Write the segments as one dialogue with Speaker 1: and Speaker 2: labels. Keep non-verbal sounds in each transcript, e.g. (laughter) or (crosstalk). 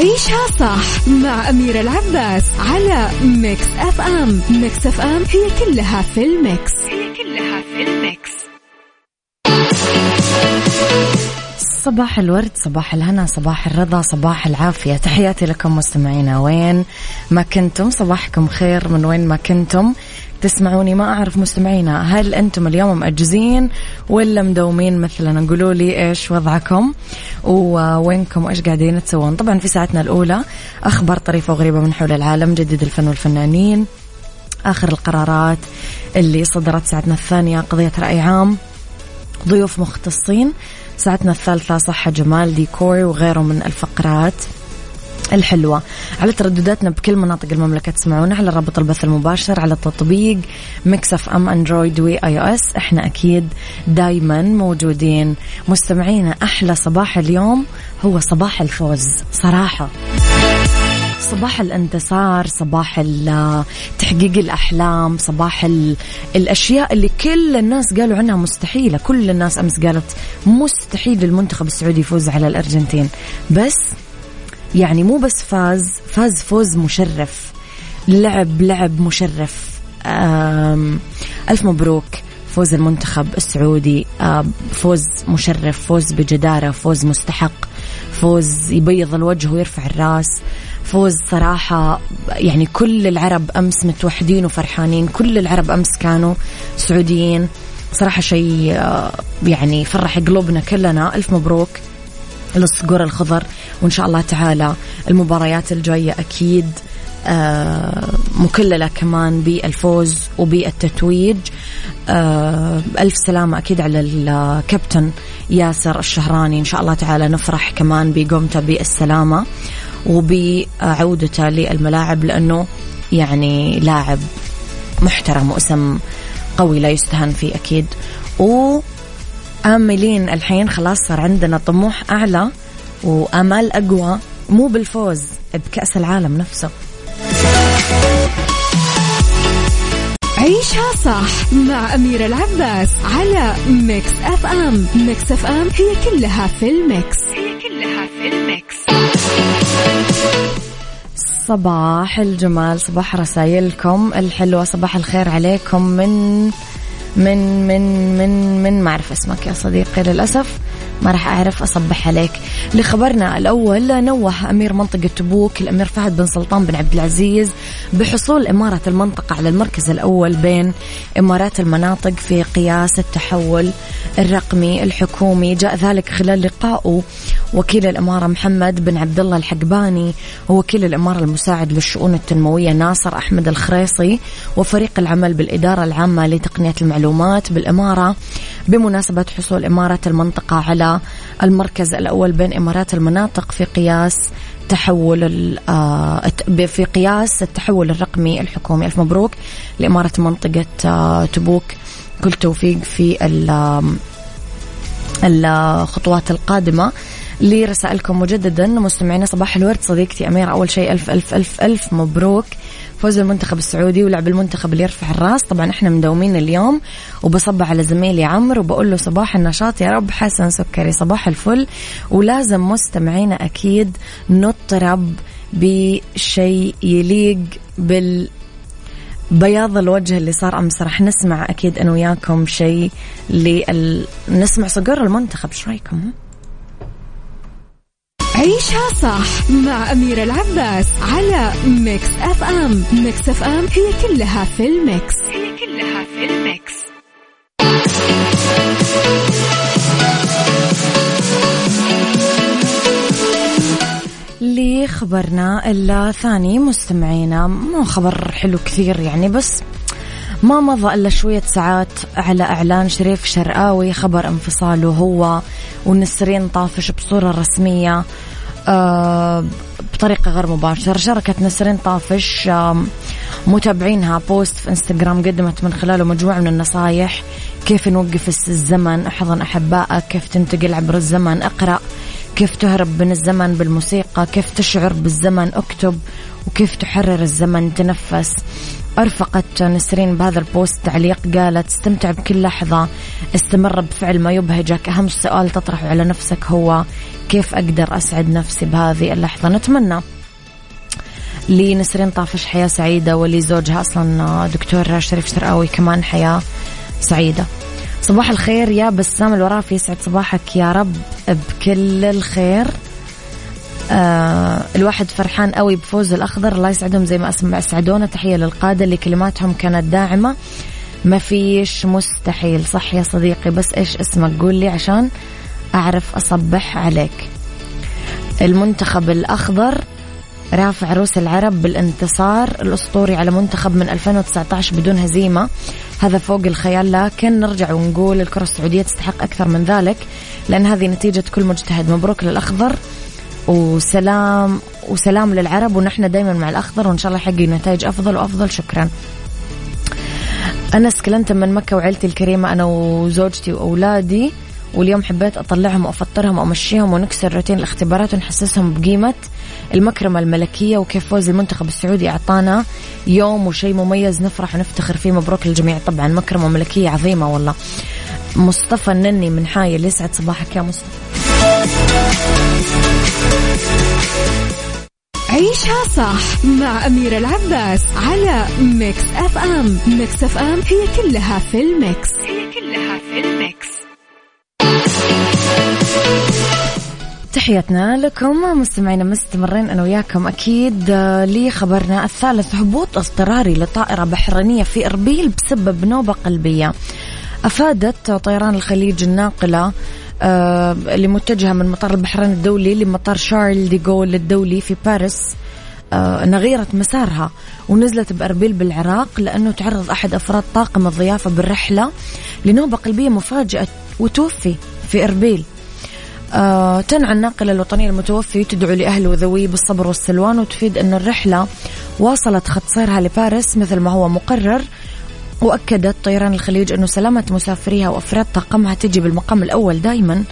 Speaker 1: عيشها صح مع أميرة العباس على Mix FM. Mix FM هي كلها في ال Mix. هي كلها في ال Mix.
Speaker 2: صباح الورد صباح الهنا صباح الرضا صباح العافية. تحياتي لكم مستمعينا. وين ما كنتم صباحكم خير. من وين ما كنتم تسمعوني ما أعرف مستمعينا هل أنتم اليوم مأجزين ولا مدومين مثلا؟ قولوا لي إيش وضعكم ووينكم وإيش قاعدين تسوون. طبعا في ساعتنا الأولى أخبار طريفة وغريبة من حول العالم جديد الفن والفنانين آخر القرارات اللي صدرت ساعتنا الثانية قضية رأي عام ضيوف مختصين ساعتنا الثالثة صحة جمال ديكور وغيره من الفقرات. الحلوة. على تردداتنا بكل مناطق المملكة تسمعونا على رابط البث المباشر على تطبيق Mix FM Android و iOS إحنا أكيد دايما موجودين. مستمعينا أحلى صباح اليوم هو صباح الفوز. صراحة. صباح الانتصار صباح تحقيق الأحلام صباح الأشياء اللي كل الناس قالوا عنها مستحيلة. كل الناس أمس قالت مستحيل المنتخب السعودي يفوز على الأرجنتين. بس يعني مو بس فاز فاز فوز مشرف لعب لعب مشرف. ألف مبروك. فوز المنتخب السعودي. فوز مشرف فوز بجدارة فوز مستحق. فوز يبيض الوجه ويرفع الراس. فوز صراحة يعني كل العرب أمس متوحدين وفرحانين. كل العرب أمس كانوا سعوديين. صراحة شيء يعني فرح قلوبنا كلنا. ألف مبروك. للصقور الخضر وإن شاء الله تعالى المباريات الجاية أكيد آه مكللة كمان بالفوز وبالتتويج. آه ألف سلامة أكيد على الكابتن ياسر الشهراني. إن شاء الله تعالى نفرح كمان بقومته بالسلامة وبعودته للملاعب لأنه يعني لاعب محترم واسم قوي لا يستهان فيه أكيد. و آملين الحين خلاص صار عندنا طموح أعلى وآمال أقوى مو بالفوز بكأس العالم نفسه.
Speaker 1: عيشها صح مع أميرة العباس على Mix FM Mix FM هي كلها في ال Mix. هي كلها في ال Mix.
Speaker 2: صباح الجمال صباح رسائلكم الحلوة صباح الخير عليكم من من من من من ما أعرف اسمك يا صديقي للأسف. ما راح أعرف أصبح عليك. لخبرنا الأول نوه أمير منطقة تبوك الأمير فهد بن سلطان بن عبد العزيز بحصول إمارة المنطقة على المركز الأول بين إمارات المناطق في قياس التحول الرقمي الحكومي. جاء ذلك خلال لقائه وكيل الإمارة محمد بن عبد الله الحقباني ووكيل الإمارة المساعد للشؤون التنموية ناصر أحمد الخريصي وفريق العمل بالإدارة العامة لتقنية المعلومات بالإمارة بمناسبة حصول إمارة المنطقة على المركز الأول بين إمارات المناطق في قياس تحول آه، في قياس التحول الرقمي الحكومي. ألف مبروك لإمارة منطقة آه، تبوك. كل توفيق في الخطوات القادمة. لرسائلكم مجددا. مستمعينا صباح الورد صديقتي أميرة. أول شيء ألف ألف ألف ألف مبروك. فوز المنتخب السعودي ولعب المنتخب اللي يرفع الراس. طبعا إحنا مداومين اليوم وبصب على زميلي عمرو وبقول له صباح النشاط يا رب. حسن سكري صباح الفل. ولازم مستمعينا أكيد نطرب بشيء يليق بال بياض الوجه اللي صار أمس. راح نسمع أكيد أنا وياكم شيء لل... نسمع صقور المنتخب. إيش رأيكم؟
Speaker 1: عيشها صح مع أميرة العباس على Mix FM. Mix FM هي كلها في ال Mix. هي كلها في ال Mix.
Speaker 2: لخبرنا الثاني مستمعينا مو خبر حلو كثير يعني بس ما مضى إلا شوية ساعات على إعلان شريف شرقاوي خبر انفصاله هو ونسرين طافش بصورة رسمية آه، بطريقة غير مباشرة. شاركت نسرين طافش متابعينها post في إنستغرام قدمت من خلاله مجموعة من النصايح. كيف نوقف الزمن؟ أحضن أحبائك. كيف تنتقل عبر الزمن؟ اقرأ. كيف تهرب من الزمن بالموسيقى؟ كيف تشعر بالزمن أكتب؟ وكيف تحرر الزمن تنفس؟ أرفقت نسرين بهذا ال post تعليق قالت استمتع بكل لحظة استمر بفعل ما يبهجك. أهم سؤال تطرحه على نفسك هو كيف أقدر أسعد نفسي بهذه اللحظة؟ نتمنى. لنسرين طافش حياة سعيدة ولزوجها أصلا دكتور شريف شرقاوي كمان حياة سعيدة. صباح الخير يا بسام الورافي يسعد صباحك يا رب بكل الخير. آه الواحد فرحان قوي بفوز الأخضر الله يسعدهم زي ما أسعدونا تحية للقادة اللي كلماتهم كانت داعمة. ما فيش مستحيل صح يا صديقي؟ بس إيش اسمك؟ قول لي عشان أعرف أصبح عليك. المنتخب الأخضر رافع روس العرب بالانتصار الأسطوري على منتخب من 2019 بدون هزيمة. هذا فوق الخيال لكن نرجع ونقول الكرة السعودية تستحق أكثر من ذلك لأن هذه نتيجة كل مجتهد. مبروك للأخضر وسلام وسلام للعرب ونحن دائما مع الأخضر وإن شاء الله يحقق نتائج أفضل وأفضل. شكرا. أنس كلنتن من مكة وعيلتي الكريمة أنا وزوجتي وأولادي. واليوم حبيت أطلعهم وأفطرهم وأمشيهم ونكسر روتين الاختبارات ونحسسهم بقيمة المكرمة الملكية وكيف فوز المنتخب السعودي أعطانا يوم وشيء مميز نفرح ونفتخر فيه. مبروك للجميع. طبعا مكرمة ملكية عظيمة والله. مصطفى النني من حايل يسعد صباحك يا مصطفى.
Speaker 1: عيشها صح مع أميرة العباس على Mix FM. Mix FM هي كلها في ال Mix. هي كلها في ال Mix
Speaker 2: تحياتنا لكم مستمعينا مستمرين أنا وياكم أكيد آه، لخبرنا الثالث هبوط اضطراري لطائرة بحرينية في إربيل بسبب نوبة قلبية. أفادت طيران الخليج الناقلة آه، اللي متجهه من مطار البحرين الدولي لمطار شارل دي جول الدولي في باريس آه، انها غيرت مسارها ونزلت بإربيل بالعراق لأنه تعرض أحد أفراد طاقم الضيافة بالرحلة لنوبة قلبية مفاجئه وتوفي في إربيل. آه تنعى الناقلة الوطنية المتوفي تدعو لأهله وذويه بالصبر والسلوان وتفيد أن الرحلة واصلت خط سيرها لباريس مثل ما هو مقرر. وأكدت طيران الخليج أنه سلامة مسافريها وأفراد طاقمها تجي بالمقام الأول دائما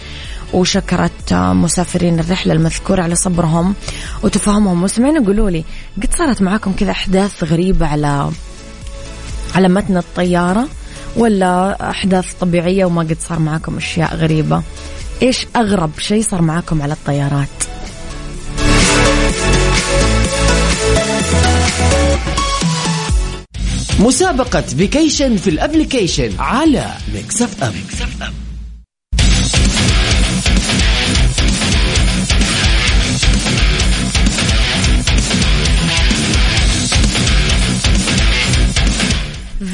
Speaker 2: وشكرت مسافرين الرحلة المذكورة على صبرهم وتفهمهم مسمعين قولوا لي قد صارت معاكم كذا أحداث غريبة على على متن الطيارة؟ ولا أحداث طبيعية وما قد صار معاكم أشياء غريبة؟ إيش أغرب شيء صار معاكم على الطيارات
Speaker 3: مسابقة vacation في ال application على Mix FM, Mix FM.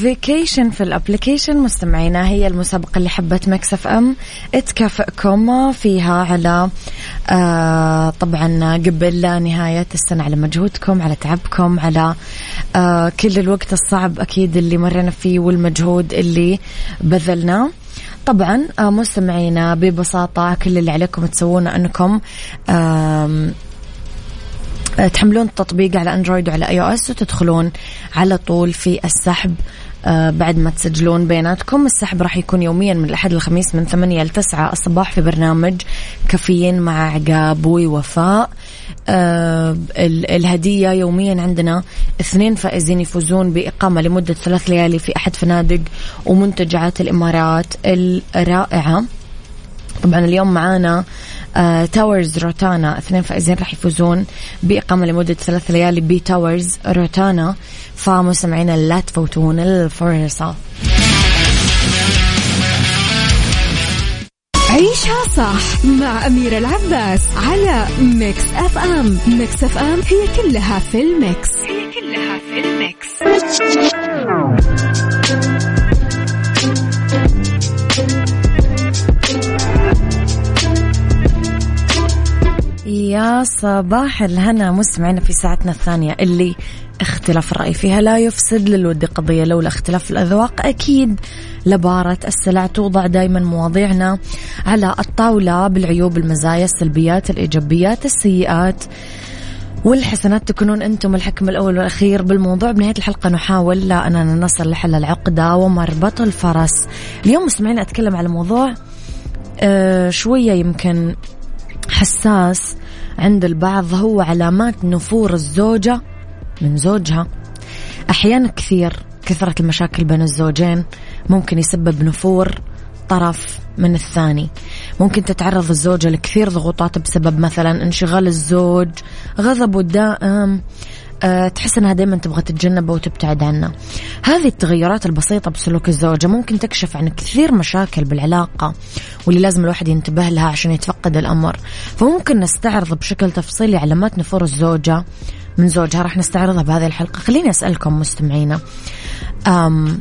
Speaker 2: vacation في ال application مستمعينا هي المسابقة اللي حبت Mix FM تكافئكم فيها على آه طبعا قبل نهاية السنة على مجهودكم على تعبكم على آه كل الوقت الصعب أكيد اللي مرينا فيه والمجهود اللي بذلناه طبعا آه مستمعينا ببساطة كل اللي عليكم تسوونه أنكم آه تحملون التطبيق على Android وعلى اي أو اس وتدخلون على طول في السحب. بعد ما تسجلون بياناتكم السحب راح يكون يوميا من الأحد للخميس من 8 ل 9 الصباح في برنامج كافيين مع عقاب ووفاء آه الهدية يوميا عندنا اثنين فائزين يفوزون بإقامة لمدة ثلاث ليالي في أحد فنادق ومنتجعات الإمارات الرائعة. طبعا اليوم معانا آه Towers Rotana اثنين فائزين راح يفوزون بإقامة لمدة ثلاث ليالي ب Towers Rotana فمستمعينا لا تفوتون الفرصة.
Speaker 1: عيشها صح مع أميرة العباس على Mix FM Mix FM هي كلها في ال mix. هي كلها في ال mix.
Speaker 2: يا صباح الهنا مستمعينا في ساعتنا الثانية اللي اختلاف الرأي فيها لا يفسد للود قضية لولا اختلاف الأذواق. أكيد لبارة السلع توضع دائما مواضيعنا على الطاولة بالعيوب المزايا السلبيات الإيجابيات السيئات والحسنات. تكونون أنتم الحكم الأول والأخير بالموضوع. بنهاية الحلقة نحاول لا أننا نصل لحل العقدة ومربط الفرس. اليوم مستمعين أتكلم على موضوع آه شوية يمكن حساس. عند البعض هو علامات نفور الزوجة من زوجها. أحيانا كثير كثرة المشاكل بين الزوجين ممكن يسبب نفور طرف من الثاني. ممكن تتعرض الزوجة لكثير ضغوطات بسبب مثلا انشغال الزوج غضبه الدائم تحس إنها دائما تبغى تتجنبه وتبتعد عنه هذه التغيرات البسيطة بسلوك الزوجة ممكن تكشف عن كثير مشاكل بالعلاقة واللي لازم الواحد ينتبه لها عشان يتفقد الأمر. فممكن نستعرض بشكل تفصيلي علامات نفور الزوجة من زوجها. راح نستعرضها بهذه الحلقة. خليني أسألكم مستمعينا أم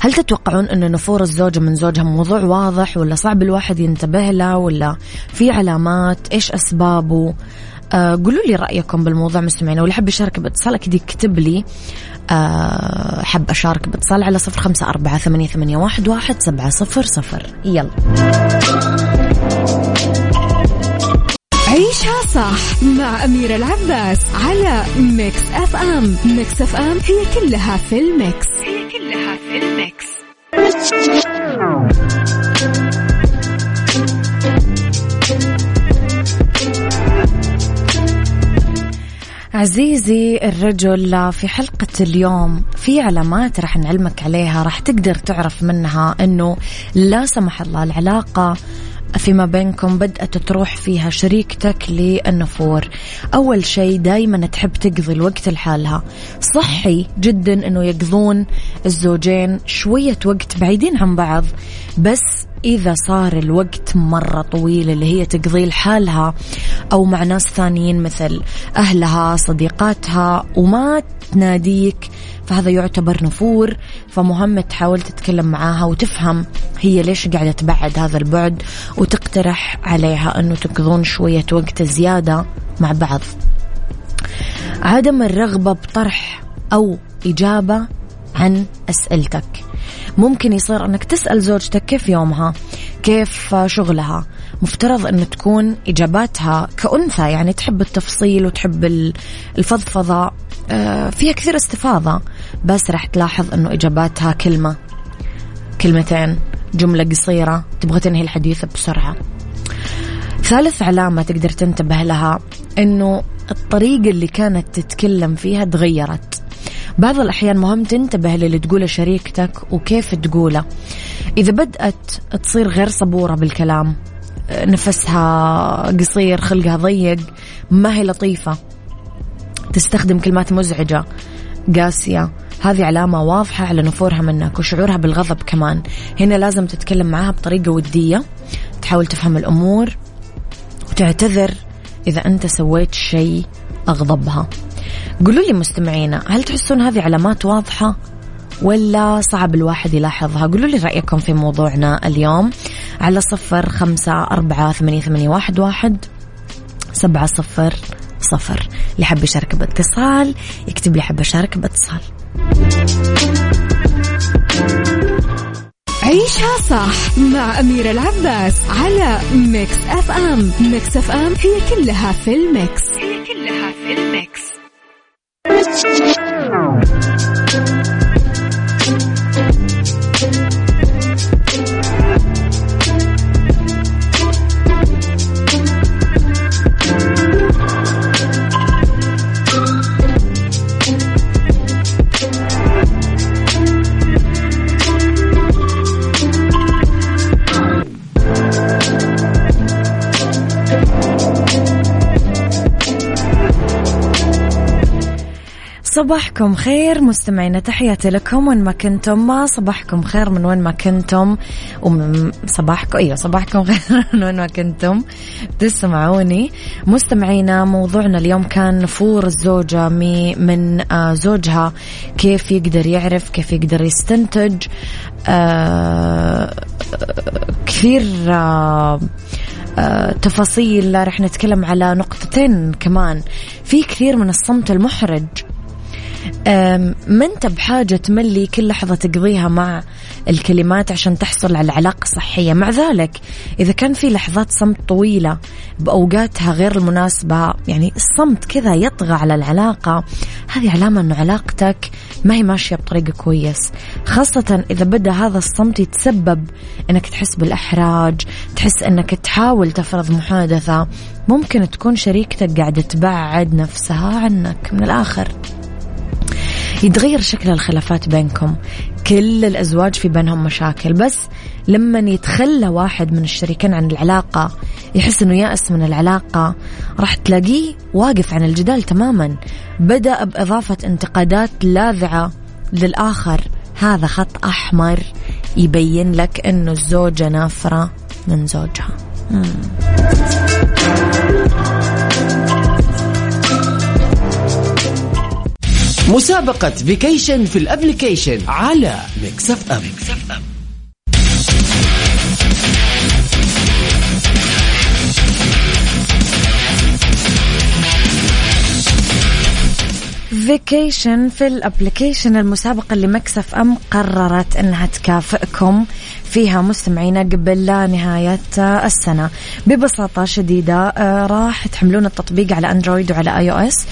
Speaker 2: هل تتوقعون أن نفور الزوجة من زوجها موضوع واضح ولا صعب الواحد ينتبه له ولا في علامات؟ إيش أسبابه؟ آه قولوا لي رأيكم بالموضوع مستمعين واللي حب يشارك باتصال أكيد يكتب لي آه حب أشارك باتصال على صفر خمسة أربعة ثمانية, ثمانية واحد, واحد سبعة صفر صفر. يلا.
Speaker 1: عيشها صح مع أميرة العباس على Mix FM Mix FM هي كلها في ال mix. هي كلها في ال mix.
Speaker 2: عزيزي الرجل في حلقة اليوم في علامات راح نعلمك عليها راح تقدر تعرف منها إنه لا سمح الله العلاقة فيما بينكم بدأت تروح فيها شريكتك للنفور. أول شيء دايما تحب تقضي الوقت لحالها. صحي جدا أنه يقضون الزوجين شوية وقت بعيدين عن بعض. بس إذا صار الوقت مرة طويل اللي هي تقضيه لحالها أو مع ناس ثانيين مثل أهلها صديقاتها وما تناديك فهذا يعتبر نفور فمهم تحاول تتكلم معاها وتفهم هي ليش قاعدة تبعد هذا البعد وتقترح عليها أنه تقضون شوية وقت زيادة مع بعض. عدم الرغبة بطرح أو إجابة عن أسئلتك. ممكن يصير أنك تسأل زوجتك كيف يومها كيف شغلها. مفترض أن تكون إجاباتها كأنثى يعني تحب التفصيل وتحب الفضفضة. فيها كثير استفاضة بس راح تلاحظ أنه إجاباتها كلمة كلمتين جملة قصيرة تبغى تنهي الحديث بسرعة. ثالث علامة تقدر تنتبه لها أنه الطريقة اللي كانت تتكلم فيها تغيرت. بعض الأحيان مهم تنتبه للي تقوله شريكتك وكيف تقوله. إذا بدأت تصير غير صبورة بالكلام نفسها قصير خلقها ضيق ما هي لطيفة. تستخدم كلمات مزعجة. قاسية. هذه علامة واضحة على نفورها منك وشعورها بالغضب كمان. هنا لازم تتكلم معها بطريقة ودية. تحاول تفهم الأمور وتعتذر إذا أنت سويت شيء أغضبها. قولوا لي مستمعينا هل تحسون هذه علامات واضحة ولا صعب الواحد يلاحظها؟ قولوا لي رأيكم في موضوعنا اليوم على صفر خمسة أربعة ثمانية, ثمانية واحد, واحد سبعة صفر صفر. اللي حب يشارك باتصال يكتب لي حب أشارك باتصال.
Speaker 1: عيشها صح مع أميرة العباس على Mix FM Mix FM هي كلها في ال mix. هي كلها في ال mix.
Speaker 2: صباحكم خير. مستمعينا تحياتي لكم. وين ما كنتم ما صباحكم خير من وين ما كنتم. صباحكم أيوه صباحكم (laughs) خير من وين ما كنتم. تسمعوني. مستمعينا موضوعنا اليوم كان نفور الزوجة من آه، زوجها. كيف يقدر يعرف كيف يقدر يستنتج. آه كثير آه تفاصيل. رح نتكلم على نقطتين كمان. في كثير من الصمت المحرج. ما انت بحاجة تملي كل لحظة تقضيها مع الكلمات عشان تحصل على علاقة صحية مع ذلك إذا كان في لحظات صمت طويلة بأوقاتها غير المناسبة يعني الصمت كذا يطغى على العلاقة هذه علامة أنه علاقتك ما هي ماشية بطريقة كويس. خاصة إذا بدأ هذا الصمت يتسبب أنك تحس بالإحراج تحس أنك تحاول تفرض محادثة ممكن تكون شريكتك قاعدة تبعد نفسها عنك من الآخر. يتغير شكل الخلافات بينكم. كل الأزواج في بينهم مشاكل بس لما يتخلى واحد من الشريكين عن العلاقة يحس أنه يأس من العلاقة راح تلاقيه واقف عن الجدال تماما. بدأ بإضافة انتقادات لاذعة للآخر. هذا خط أحمر يبين لك أنه الزوجة نافرة من زوجها. مم.
Speaker 3: مسابقة vacation في ال application على Mix FM,
Speaker 2: vacation في ال application المسابقة اللي Mix FM قررت إنها تكافئكم فيها مستمعينا قبل لا نهاية السنة. ببساطة شديدة آه، راح تحملون التطبيق على Android وعلى اي أو اس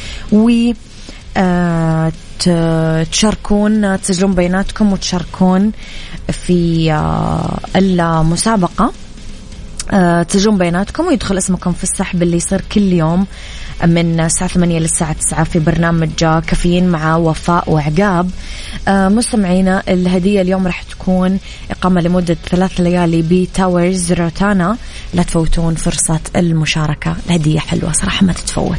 Speaker 2: تشاركون تسجلون بياناتكم وتشاركون في آه، المسابقة. آه، تسجلون بياناتكم ويدخل اسمكم في السحب اللي يصير كل يوم من الساعة 8 للساعة 9 في برنامج كافيين مع وفاء وعقاب. مستمعينا الهدية اليوم راح تكون إقامة لمدة ثلاث ليالي ب Towers Rotana لا تفوتون فرصة المشاركة. الهدية حلوة صراحة ما تتفوت.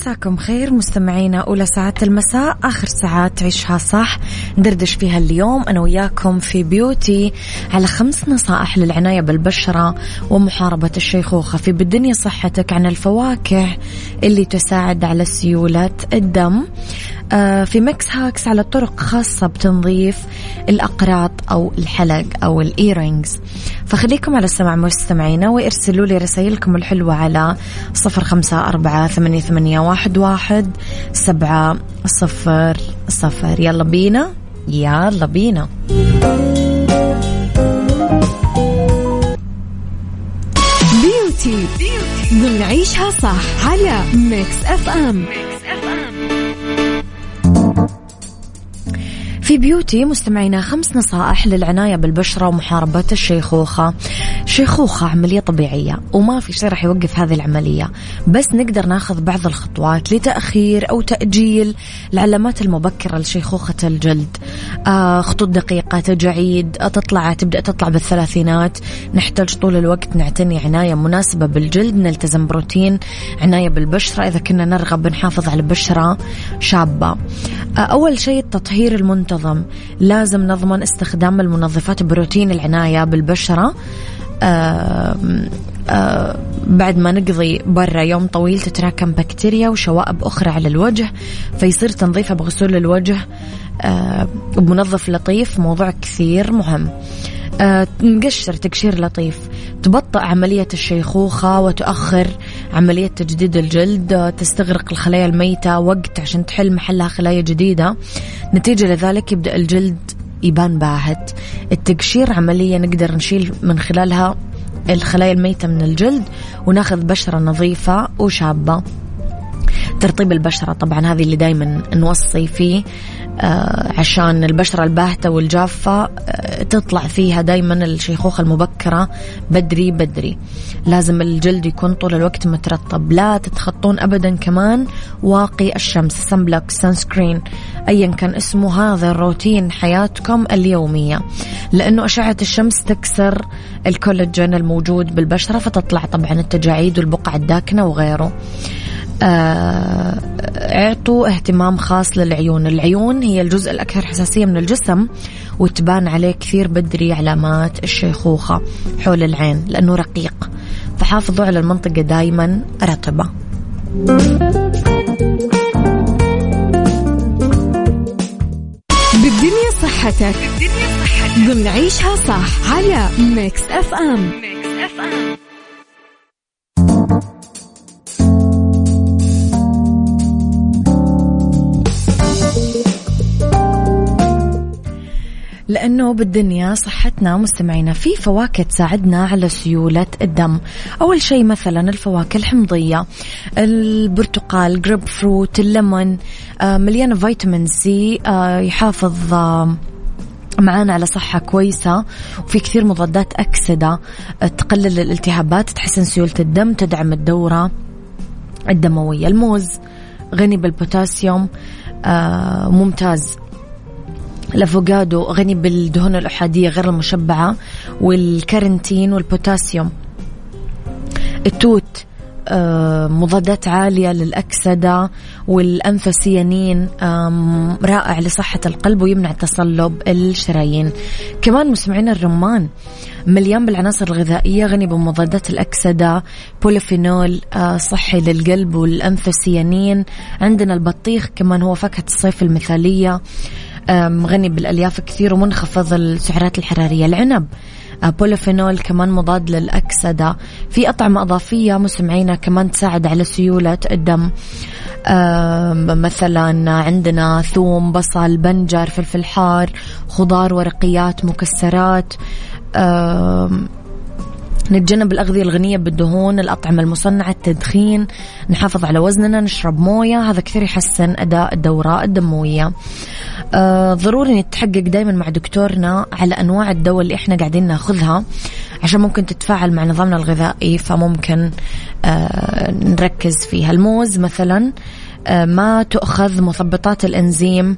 Speaker 2: مساكم خير مستمعينا أولى ساعات المساء آخر ساعات عيشها صح. ندردش فيها اليوم أنا وياكم في beauty على خمس نصائح للعناية بالبشرة ومحاربة الشيخوخة. في بالدنيا صحتك عن الفواكه اللي تساعد على سيولة الدم. آه، في mix hacks على طرق خاصة بتنظيف الأقراط أو الحلق أو ال earrings. فخليكم على السمع مستمعينا وإرسلوا لي رسائلكم الحلوة على صفر خمسة أربعة ثمانية واحد, واحد سبعة صفر صفر. يلا بينا يلا بينا.
Speaker 1: beauty ضمن عيشها صح على ميكس اف ام Mix FM
Speaker 2: في beauty مستمعينا خمس نصائح للعناية بالبشرة ومحاربة الشيخوخة. شيخوخة عملية طبيعية وما في شيء راح يوقف هذه العملية. بس نقدر ناخذ بعض الخطوات لتأخير أو تأجيل العلامات المبكرة لشيخوخة الجلد. آه خطوط دقيقة تجاعيد تطلع تبدأ تطلع بالثلاثينات. نحتاج طول الوقت نعتني عناية مناسبة بالجلد نلتزم بروتين عناية بالبشرة. إذا كنا نرغب نحافظ على بشرة شابة. آه أول شيء التطهير المنتظم. لازم نضمن استخدام المنظفات بروتين العناية بالبشرة. بعد ما نقضي برا يوم طويل تتراكم بكتيريا وشوائب أخرى على الوجه فيصير تنظيفه بغسول الوجه بمنظف لطيف موضوع كثير مهم. آه نقشر تقشير لطيف. تبطئ عملية الشيخوخة وتؤخر عملية تجديد الجلد آه تستغرق الخلايا الميتة وقت عشان تحل محلها خلايا جديدة. نتيجة لذلك يبدأ الجلد يبان باهت. التقشير عملية نقدر نشيل من خلالها الخلايا الميتة من الجلد وناخذ بشرة نظيفة وشابة. ترطيب البشرة طبعا هذه اللي دايما نوصي فيه. عشان البشرة الباهتة والجافة آه تطلع فيها دايما الشيخوخة المبكرة بدري بدري. لازم الجلد يكون طول الوقت مترطب لا تتخطون أبدا كمان واقي الشمس sunblock sunscreen أيا كان اسمه. هذا الروتين حياتكم اليومية. لأنه أشعة الشمس تكسر الكولاجين الموجود بالبشرة فتطلع طبعا التجاعيد والبقع الداكنة وغيره. آه، اعطوا اهتمام خاص للعيون. العيون هي الجزء الأكثر حساسية من الجسم وتبان عليه كثير بدري علامات الشيخوخة حول العين لأنه رقيق. فحافظوا على المنطقة دايما رطبة.
Speaker 1: بالدنيا صحتك. بالدنيا صحتك. ضمن عيشها صح على Mix FM. Mix FM.
Speaker 2: لأنه بالدنيا صحتنا مستمعينا في فواكه تساعدنا على سيولة الدم. أول شيء مثلا الفواكه الحمضية البرتقال جريب فروت الليمون آه، مليانة فيتامين سي آه، يحافظ آه، معانا على صحة كويسة. وفي كثير مضادات أكسدة تقلل الالتهابات تحسن سيولة الدم تدعم الدورة الدموية. الموز غني بالبوتاسيوم آه ممتاز. الأفوكادو غني بالدهون الأحادية غير المشبعة والكاروتين والبوتاسيوم. التوت آه، مضادات عالية للأكسدة والأنثوسيانين رائع لصحة القلب ويمنع تصلب الشرايين. كمان مسمعين الرمان مليان بالعناصر الغذائية غني بمضادات الأكسدة بوليفينول آه، صحي للقلب والأنثوسيانين عندنا البطيخ كمان هو فاكهة الصيف المثالية. غني بالألياف كثير ومنخفض السعرات الحرارية. العنب بوليفينول كمان مضاد للأكسدة. في أطعمة إضافية مسمعينا كمان تساعد على سيولة الدم. مثلا عندنا ثوم بصل بنجر فلفل حار خضار ورقيات مكسرات. نتجنب الأغذية الغنية بالدهون الأطعمة المصنعة التدخين نحافظ على وزننا نشرب موية. هذا كثير يحسن أداء الدورة الدموية. آه ضروري نتحقق دائما مع دكتورنا على أنواع الدواء اللي إحنا قاعدين ناخذها عشان ممكن تتفاعل مع نظامنا الغذائي فممكن آه نركز فيها الموز مثلا. آه ما تؤخذ مثبطات الإنزيم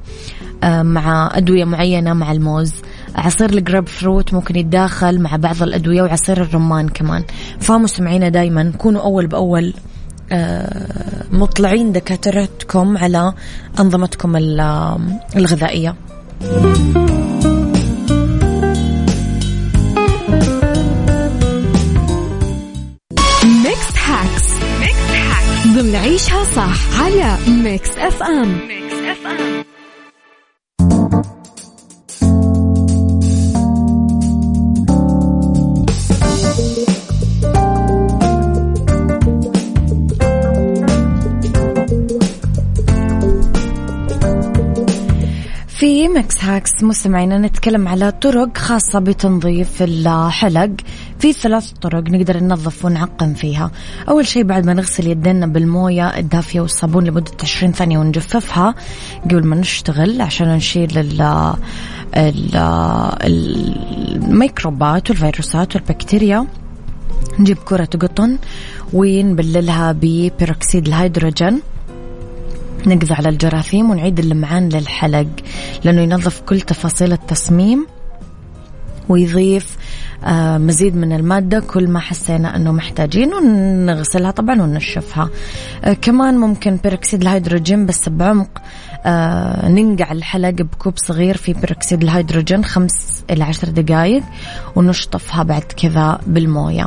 Speaker 2: آه مع أدوية معينة مع الموز. عصير الجراب فروت ممكن يتداخل مع بعض الأدوية وعصير الرمان كمان. فمستمعينا دايما كونوا أول بأول آه، مطلعين دكاترتكم على أنظمتكم الغذائية.
Speaker 1: Mix Hacks ضمن عيشها صح على Mix FM Mix FM
Speaker 2: في Mix Hacks مستمعينا نتكلم على طرق خاصة بتنظيف الحلق. في ثلاث طرق نقدر ننظف ونعقم فيها. أول شيء بعد ما نغسل يدنا بالموية الدافية والصابون لمدة 20 ثانية ونجففها قبل ما نشتغل عشان نشيل ال الميكروبات والفيروسات والبكتيريا. نجيب كرة قطن ونبللها ببيروكسيد الهيدروجين. نقضي على الجراثيم ونعيد اللمعان للحلق لأنه ينظف كل تفاصيل التصميم ويضيف آه، مزيد من المادة كل ما حسينا أنه محتاجين ونغسلها طبعا وننشفها آه، كمان ممكن بيروكسيد الهيدروجين بس بعمق آه ننقع الحلق بكوب صغير في بيروكسيد الهيدروجين خمس إلى عشر دقائق ونشطفها بعد كذا بالموية.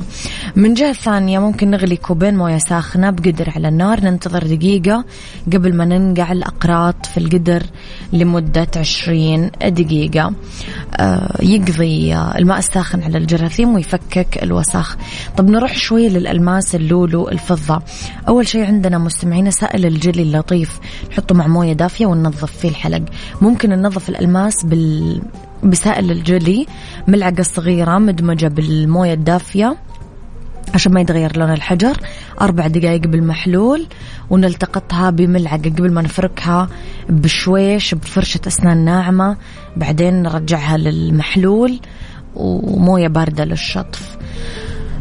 Speaker 2: من جهة ثانية ممكن نغلي كوبين موية ساخنة بقدر على النار ننتظر دقيقة قبل ما ننقع الأقراط في القدر لمدة عشرين دقيقة. آه يقضي الماء الساخن على الجراثيم ويفكك الوسخ طب نروح شوي للألماس اللولو الفضة. أول شيء عندنا مستمعين سائل الجلي اللطيف. نحطه مع موية دافية الدافية وننظف فيه الحلق. ممكن ننظف الألماس بال... بسائل الجلي ملعقة صغيرة مدمجة بالموية الدافية عشان ما يتغير لون الحجر أربع دقائق بالمحلول ونلتقطها بملعقة قبل ما نفركها بشويش بفرشة أسنان ناعمة. بعدين نرجعها للمحلول وموية باردة للشطف.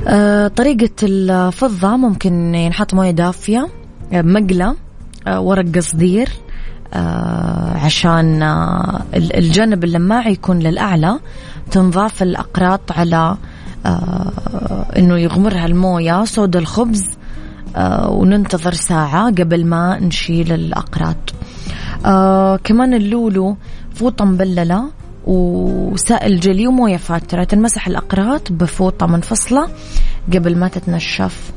Speaker 2: آه طريقة الفضة ممكن ينحط موية دافية مقلة آه ورق قصدير آه، عشان آه، الجانب اللماع يكون للأعلى تنضاف الأقراط على آه، إنه يغمرها الموية صودا الخبز وننتظر ساعة قبل ما نشيل الأقراط. كمان اللولو فوطة مبللة وسائل جلي وموية فاترة تنمسح الأقراط بفوطة منفصلة قبل ما تتنشف.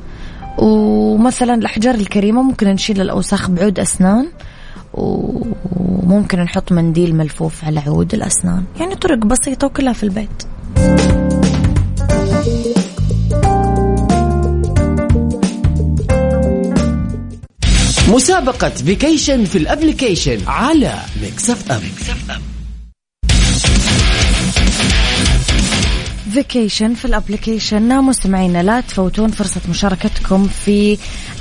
Speaker 2: ومثلا الأحجار الكريمة ممكن نشيل الأوساخ بعود أسنان وممكن نحط منديل ملفوف على عود الأسنان يعني طرق بسيطة وكلها في البيت
Speaker 3: مسابقة vacation في ال application على Mix FM, Mix FM.
Speaker 2: vacation في ال application مستمعينا لا تفوتون فرصة مشاركتكم في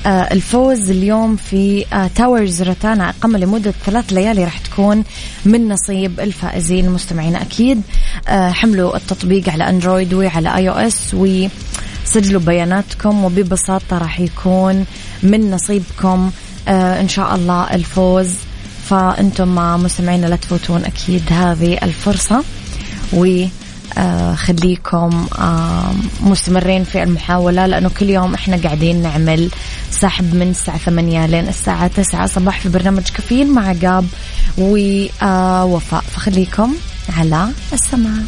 Speaker 2: آه، الفوز اليوم في آه، Towers Rotana إقامة لمدة ثلاث ليالي راح تكون من نصيب الفائزين. مستمعينا أكيد آه، حملوا التطبيق على Android وعلى iOS وسجلوا بياناتكم وببساطة راح يكون من نصيبكم إن شاء الله الفوز. فأنتم مستمعينا لا تفوتون أكيد هذه الفرصة. و آه خليكم آه مستمرين في المحاولة لأنه كل يوم إحنا قاعدين نعمل سحب من الساعة ثمانية لين الساعة تسعة صباح في برنامج كافيين مع عقاب ووفاء فخليكم على السماع.